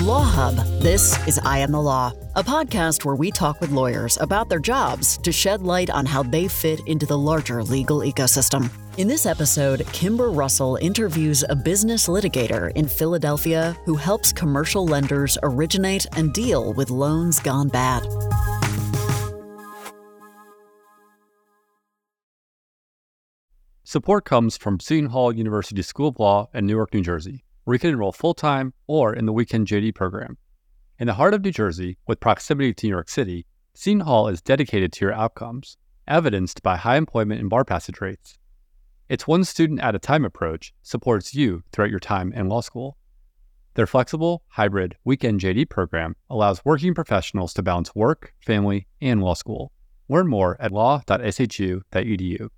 Law Hub, this is I Am the Law, a podcast where we talk with lawyers about their jobs to shed light on how they fit into the larger legal ecosystem. In this episode, Kimber Russell interviews a business litigator in Philadelphia who helps commercial lenders originate and deal with loans gone bad. Support comes from Seton Hall University School of Law in Newark, New Jersey, where you can enroll full time or in the weekend JD program. In the heart of New Jersey, with proximity to New York City, Seton Hall is dedicated to your outcomes, evidenced by high employment and bar passage rates. Its one student at a time approach supports you throughout your time in law school. Their flexible, hybrid, weekend JD program allows working professionals to balance work, family, and law school. Learn more at law.shu.edu.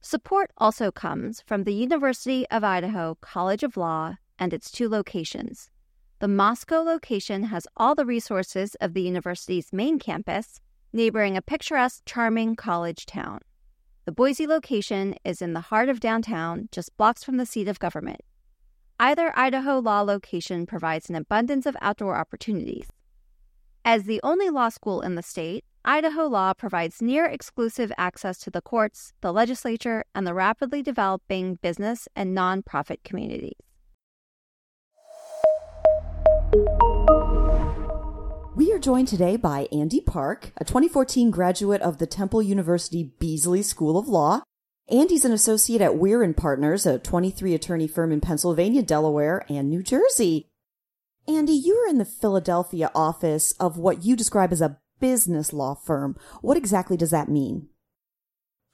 Support also comes from the University of Idaho College of Law and its two locations. The Moscow location has all the resources of the university's main campus, neighboring a picturesque, charming college town. The Boise location is in the heart of downtown, just blocks from the seat of government. Either Idaho Law location provides an abundance of outdoor opportunities. As the only law school in the state, Idaho Law provides near exclusive access to the courts, the legislature, and the rapidly developing business and nonprofit communities. We are joined today by Andy Park, a 2014 graduate of the Temple University Beasley School of Law. Andy's an associate at Weir and Partners, a 23 attorney firm in Pennsylvania, Delaware, and New Jersey. Andy, you are in the Philadelphia office of what you describe as a business law firm. What exactly does that mean?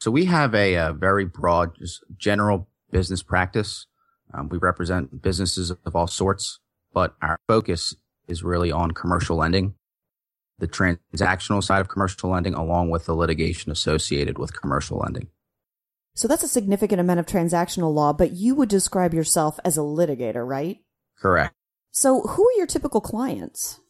So we have a, a very broad, general business practice. Um, we represent businesses of all sorts, but our focus is really on commercial lending, the transactional side of commercial lending, along with the litigation associated with commercial lending. So that's a significant amount of transactional law, but you would describe yourself as a litigator, right? Correct. So who are your typical clients?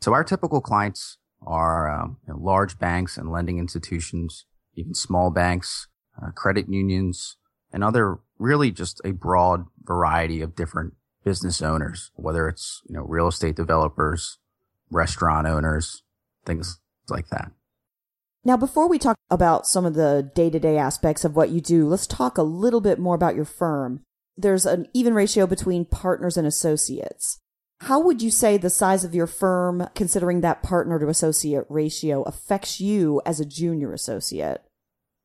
So our typical clients are um, you know, large banks and lending institutions, even small banks, uh, credit unions, and other really just a broad variety of different business owners, whether it's, you know, real estate developers, restaurant owners, things like that. Now, before we talk about some of the day to day aspects of what you do, let's talk a little bit more about your firm. There's an even ratio between partners and associates. How would you say the size of your firm, considering that partner to associate ratio, affects you as a junior associate?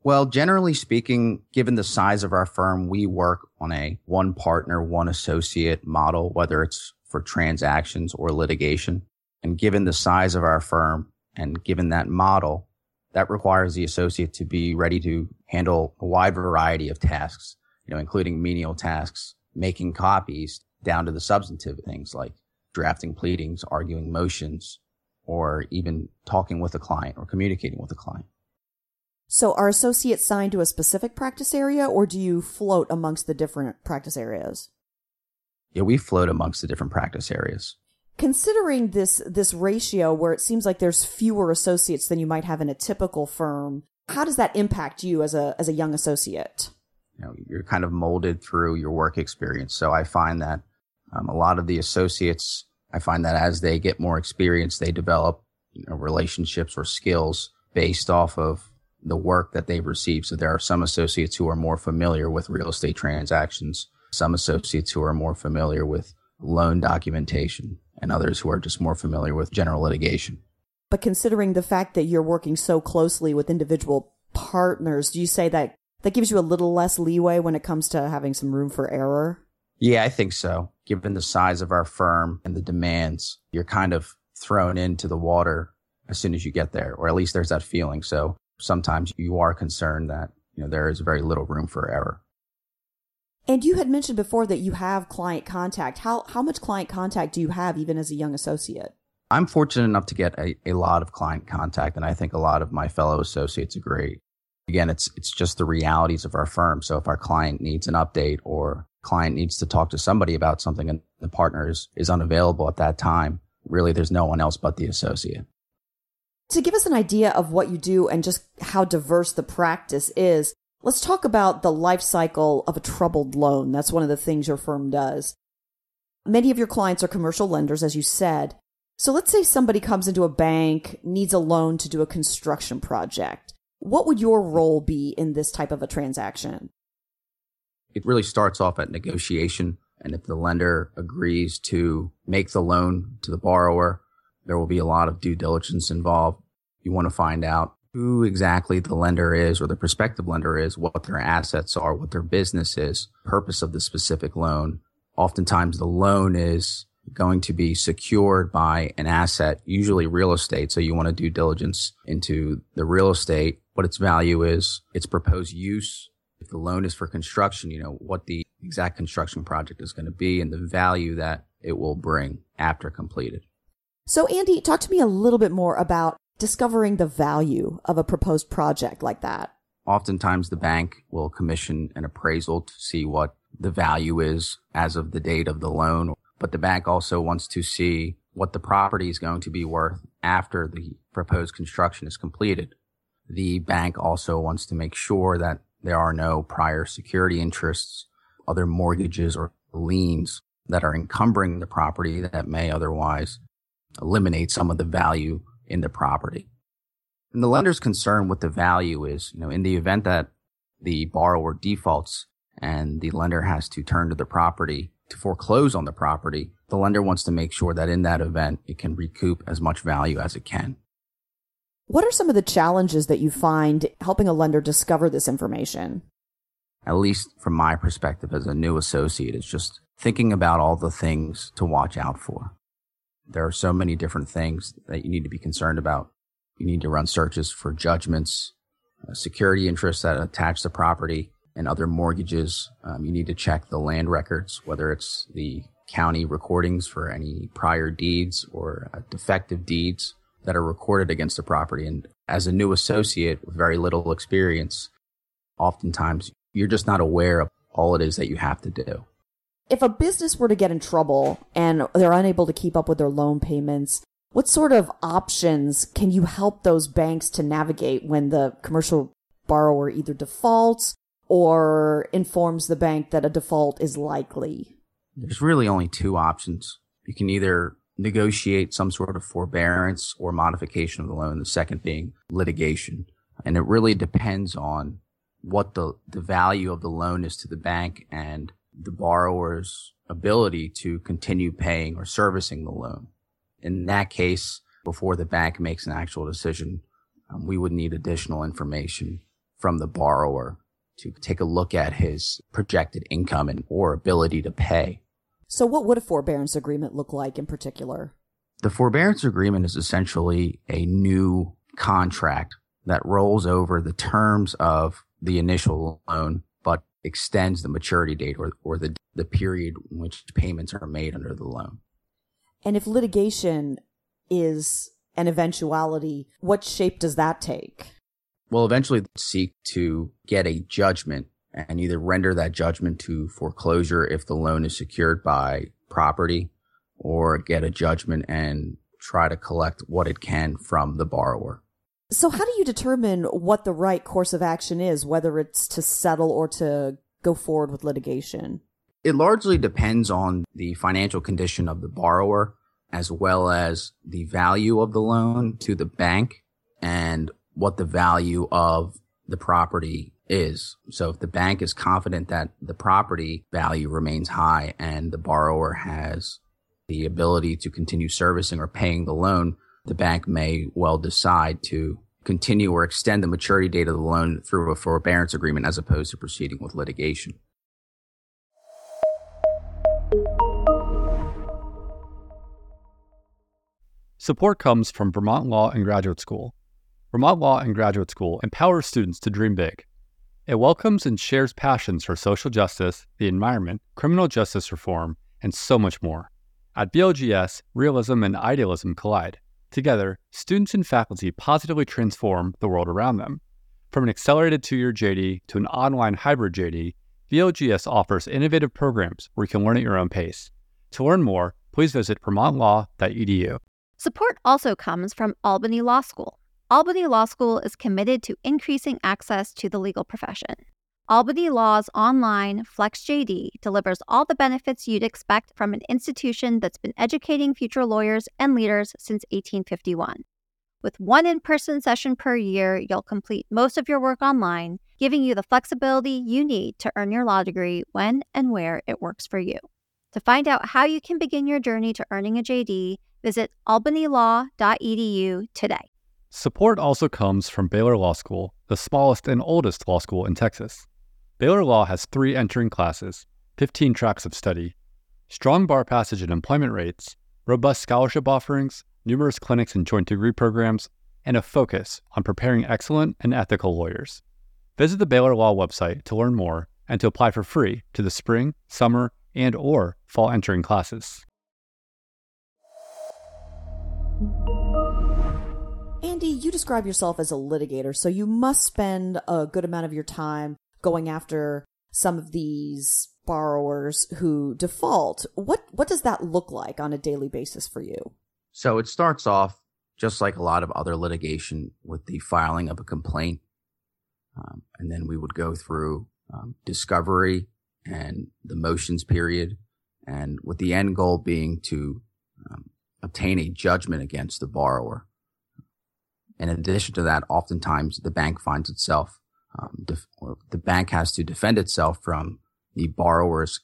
Well, generally speaking, given the size of our firm, we work on a one partner, one associate model, whether it's for transactions or litigation. And given the size of our firm and given that model, that requires the associate to be ready to handle a wide variety of tasks, you know, including menial tasks, making copies down to the substantive things like drafting pleadings, arguing motions, or even talking with a client or communicating with a client. So are associates signed to a specific practice area or do you float amongst the different practice areas? Yeah, we float amongst the different practice areas. Considering this this ratio where it seems like there's fewer associates than you might have in a typical firm, how does that impact you as a as a young associate? You know, you're kind of molded through your work experience. So I find that um, a lot of the associates, I find that as they get more experience, they develop you know, relationships or skills based off of the work that they've received. So there are some associates who are more familiar with real estate transactions, some associates who are more familiar with loan documentation, and others who are just more familiar with general litigation. But considering the fact that you're working so closely with individual partners, do you say that that gives you a little less leeway when it comes to having some room for error? Yeah, I think so. Given the size of our firm and the demands, you're kind of thrown into the water as soon as you get there, or at least there's that feeling. So sometimes you are concerned that you know there is very little room for error. And you had mentioned before that you have client contact. How how much client contact do you have even as a young associate? I'm fortunate enough to get a, a lot of client contact, and I think a lot of my fellow associates agree. Again, it's it's just the realities of our firm. So if our client needs an update or client needs to talk to somebody about something and the partner is, is unavailable at that time, really there's no one else but the associate. To give us an idea of what you do and just how diverse the practice is, let's talk about the life cycle of a troubled loan. That's one of the things your firm does. Many of your clients are commercial lenders, as you said. So let's say somebody comes into a bank, needs a loan to do a construction project. What would your role be in this type of a transaction? It really starts off at negotiation. And if the lender agrees to make the loan to the borrower, there will be a lot of due diligence involved. You want to find out who exactly the lender is or the prospective lender is, what their assets are, what their business is, purpose of the specific loan. Oftentimes the loan is going to be secured by an asset, usually real estate. So you want to do diligence into the real estate, what its value is, its proposed use. If the loan is for construction, you know, what the exact construction project is going to be and the value that it will bring after completed. So, Andy, talk to me a little bit more about discovering the value of a proposed project like that. Oftentimes, the bank will commission an appraisal to see what the value is as of the date of the loan, but the bank also wants to see what the property is going to be worth after the proposed construction is completed. The bank also wants to make sure that there are no prior security interests other mortgages or liens that are encumbering the property that may otherwise eliminate some of the value in the property. And the lender's concern with the value is, you know, in the event that the borrower defaults and the lender has to turn to the property to foreclose on the property, the lender wants to make sure that in that event it can recoup as much value as it can. What are some of the challenges that you find helping a lender discover this information? at least from my perspective as a new associate, is just thinking about all the things to watch out for. There are so many different things that you need to be concerned about. You need to run searches for judgments, uh, security interests that attach to property, and other mortgages. Um, you need to check the land records, whether it's the county recordings for any prior deeds or uh, defective deeds that are recorded against the property. And as a new associate with very little experience, oftentimes you're just not aware of all it is that you have to do. If a business were to get in trouble and they're unable to keep up with their loan payments, what sort of options can you help those banks to navigate when the commercial borrower either defaults or informs the bank that a default is likely? There's really only two options. You can either negotiate some sort of forbearance or modification of the loan, the second being litigation. And it really depends on what the, the value of the loan is to the bank and the borrower's ability to continue paying or servicing the loan. In that case, before the bank makes an actual decision, um, we would need additional information from the borrower to take a look at his projected income and or ability to pay. So what would a forbearance agreement look like in particular? The forbearance agreement is essentially a new contract that rolls over the terms of the initial loan, extends the maturity date or, or the, the period in which payments are made under the loan. And if litigation is an eventuality, what shape does that take? We'll eventually seek to get a judgment and either render that judgment to foreclosure if the loan is secured by property or get a judgment and try to collect what it can from the borrower. So, how do you determine what the right course of action is, whether it's to settle or to go forward with litigation? It largely depends on the financial condition of the borrower, as well as the value of the loan to the bank and what the value of the property is. So, if the bank is confident that the property value remains high and the borrower has the ability to continue servicing or paying the loan, the bank may well decide to continue or extend the maturity date of the loan through a forbearance agreement as opposed to proceeding with litigation. Support comes from Vermont Law and Graduate School. Vermont Law and Graduate School empowers students to dream big. It welcomes and shares passions for social justice, the environment, criminal justice reform, and so much more. At VLGS, realism and idealism collide. Together, students and faculty positively transform the world around them. From an accelerated two year JD to an online hybrid JD, VLGS offers innovative programs where you can learn at your own pace. To learn more, please visit vermontlaw.edu. Support also comes from Albany Law School. Albany Law School is committed to increasing access to the legal profession. Albany Law's online FlexJD delivers all the benefits you'd expect from an institution that's been educating future lawyers and leaders since 1851. With one in person session per year, you'll complete most of your work online, giving you the flexibility you need to earn your law degree when and where it works for you. To find out how you can begin your journey to earning a JD, visit albanylaw.edu today. Support also comes from Baylor Law School, the smallest and oldest law school in Texas. Baylor Law has three entering classes, 15 tracks of study, strong bar passage and employment rates, robust scholarship offerings, numerous clinics and joint degree programs, and a focus on preparing excellent and ethical lawyers. Visit the Baylor Law website to learn more and to apply for free to the spring, summer, and or fall entering classes. Andy, you describe yourself as a litigator, so you must spend a good amount of your time going after some of these borrowers who default. What what does that look like on a daily basis for you? So it starts off just like a lot of other litigation with the filing of a complaint. Um, and then we would go through um, discovery and the motions period, and with the end goal being to um, obtain a judgment against the borrower. In addition to that, oftentimes the bank finds itself, um, def- or the bank has to defend itself from the borrower's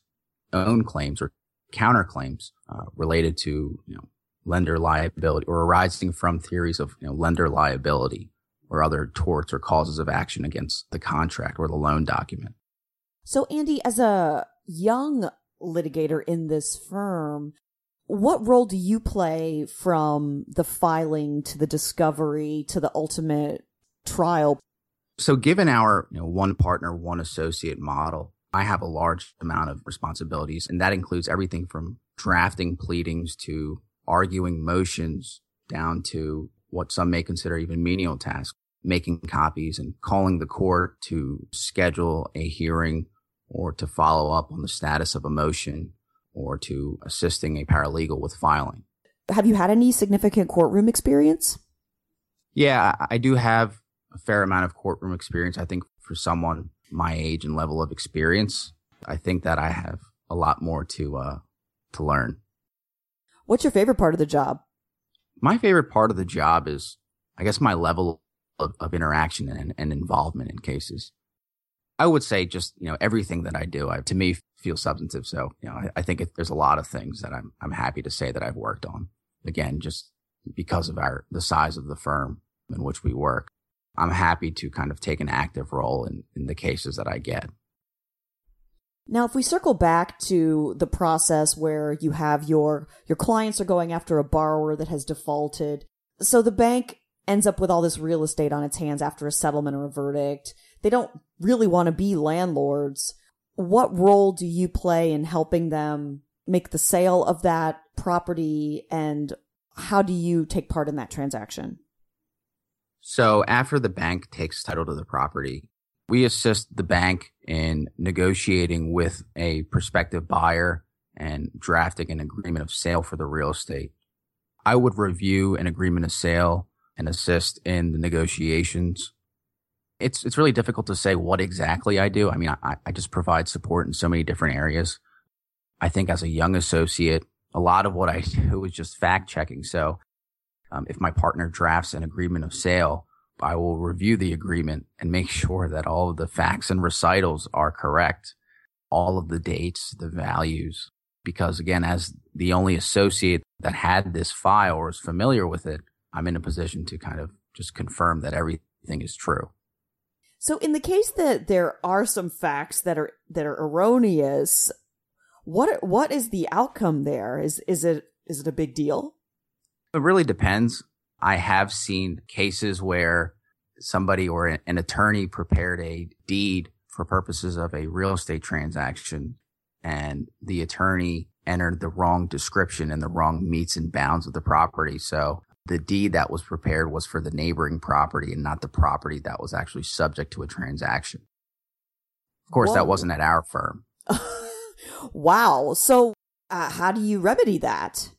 own claims or counterclaims uh, related to you know, lender liability or arising from theories of you know, lender liability or other torts or causes of action against the contract or the loan document. So, Andy, as a young litigator in this firm, what role do you play from the filing to the discovery to the ultimate trial? So, given our you know, one partner, one associate model, I have a large amount of responsibilities, and that includes everything from drafting pleadings to arguing motions down to what some may consider even menial tasks, making copies and calling the court to schedule a hearing or to follow up on the status of a motion or to assisting a paralegal with filing. Have you had any significant courtroom experience? Yeah, I do have a fair amount of courtroom experience. I think for someone my age and level of experience, I think that I have a lot more to uh, to learn. What's your favorite part of the job? My favorite part of the job is, I guess, my level of, of interaction and, and involvement in cases. I would say just, you know, everything that I do, I, to me, feels substantive. So, you know, I, I think it, there's a lot of things that I'm, I'm happy to say that I've worked on. Again, just because of our, the size of the firm in which we work. I'm happy to kind of take an active role in, in the cases that I get. Now, if we circle back to the process where you have your, your clients are going after a borrower that has defaulted. So the bank ends up with all this real estate on its hands after a settlement or a verdict. They don't really want to be landlords. What role do you play in helping them make the sale of that property and how do you take part in that transaction? So after the bank takes title to the property, we assist the bank in negotiating with a prospective buyer and drafting an agreement of sale for the real estate. I would review an agreement of sale and assist in the negotiations. It's it's really difficult to say what exactly I do. I mean, I, I just provide support in so many different areas. I think as a young associate, a lot of what I do is just fact checking. So, um, if my partner drafts an agreement of sale, I will review the agreement and make sure that all of the facts and recitals are correct, all of the dates, the values, because again, as the only associate that had this file or is familiar with it, I'm in a position to kind of just confirm that everything is true. So in the case that there are some facts that are that are erroneous, what what is the outcome there? Is is it is it a big deal? It really depends. I have seen cases where somebody or an attorney prepared a deed for purposes of a real estate transaction and the attorney entered the wrong description and the wrong metes and bounds of the property. So the deed that was prepared was for the neighboring property and not the property that was actually subject to a transaction. Of course, Whoa. that wasn't at our firm. wow. So, uh, how do you remedy that?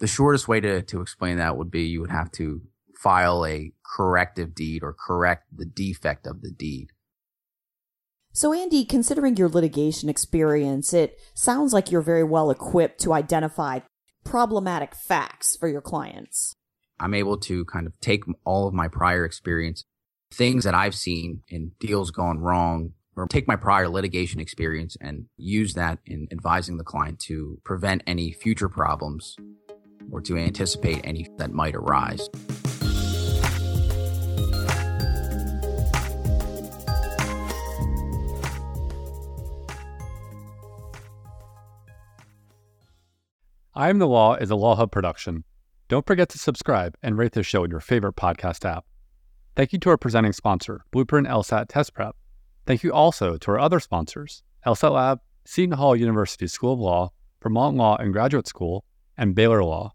The shortest way to, to explain that would be you would have to file a corrective deed or correct the defect of the deed. So, Andy, considering your litigation experience, it sounds like you're very well equipped to identify problematic facts for your clients. I'm able to kind of take all of my prior experience, things that I've seen in deals gone wrong, or take my prior litigation experience and use that in advising the client to prevent any future problems or to anticipate any that might arise. I Am the Law is a Law Hub production. Don't forget to subscribe and rate the show in your favorite podcast app. Thank you to our presenting sponsor, Blueprint LSAT Test Prep. Thank you also to our other sponsors, LSAT Lab, Seton Hall University School of Law, Vermont Law and Graduate School, and Baylor Law.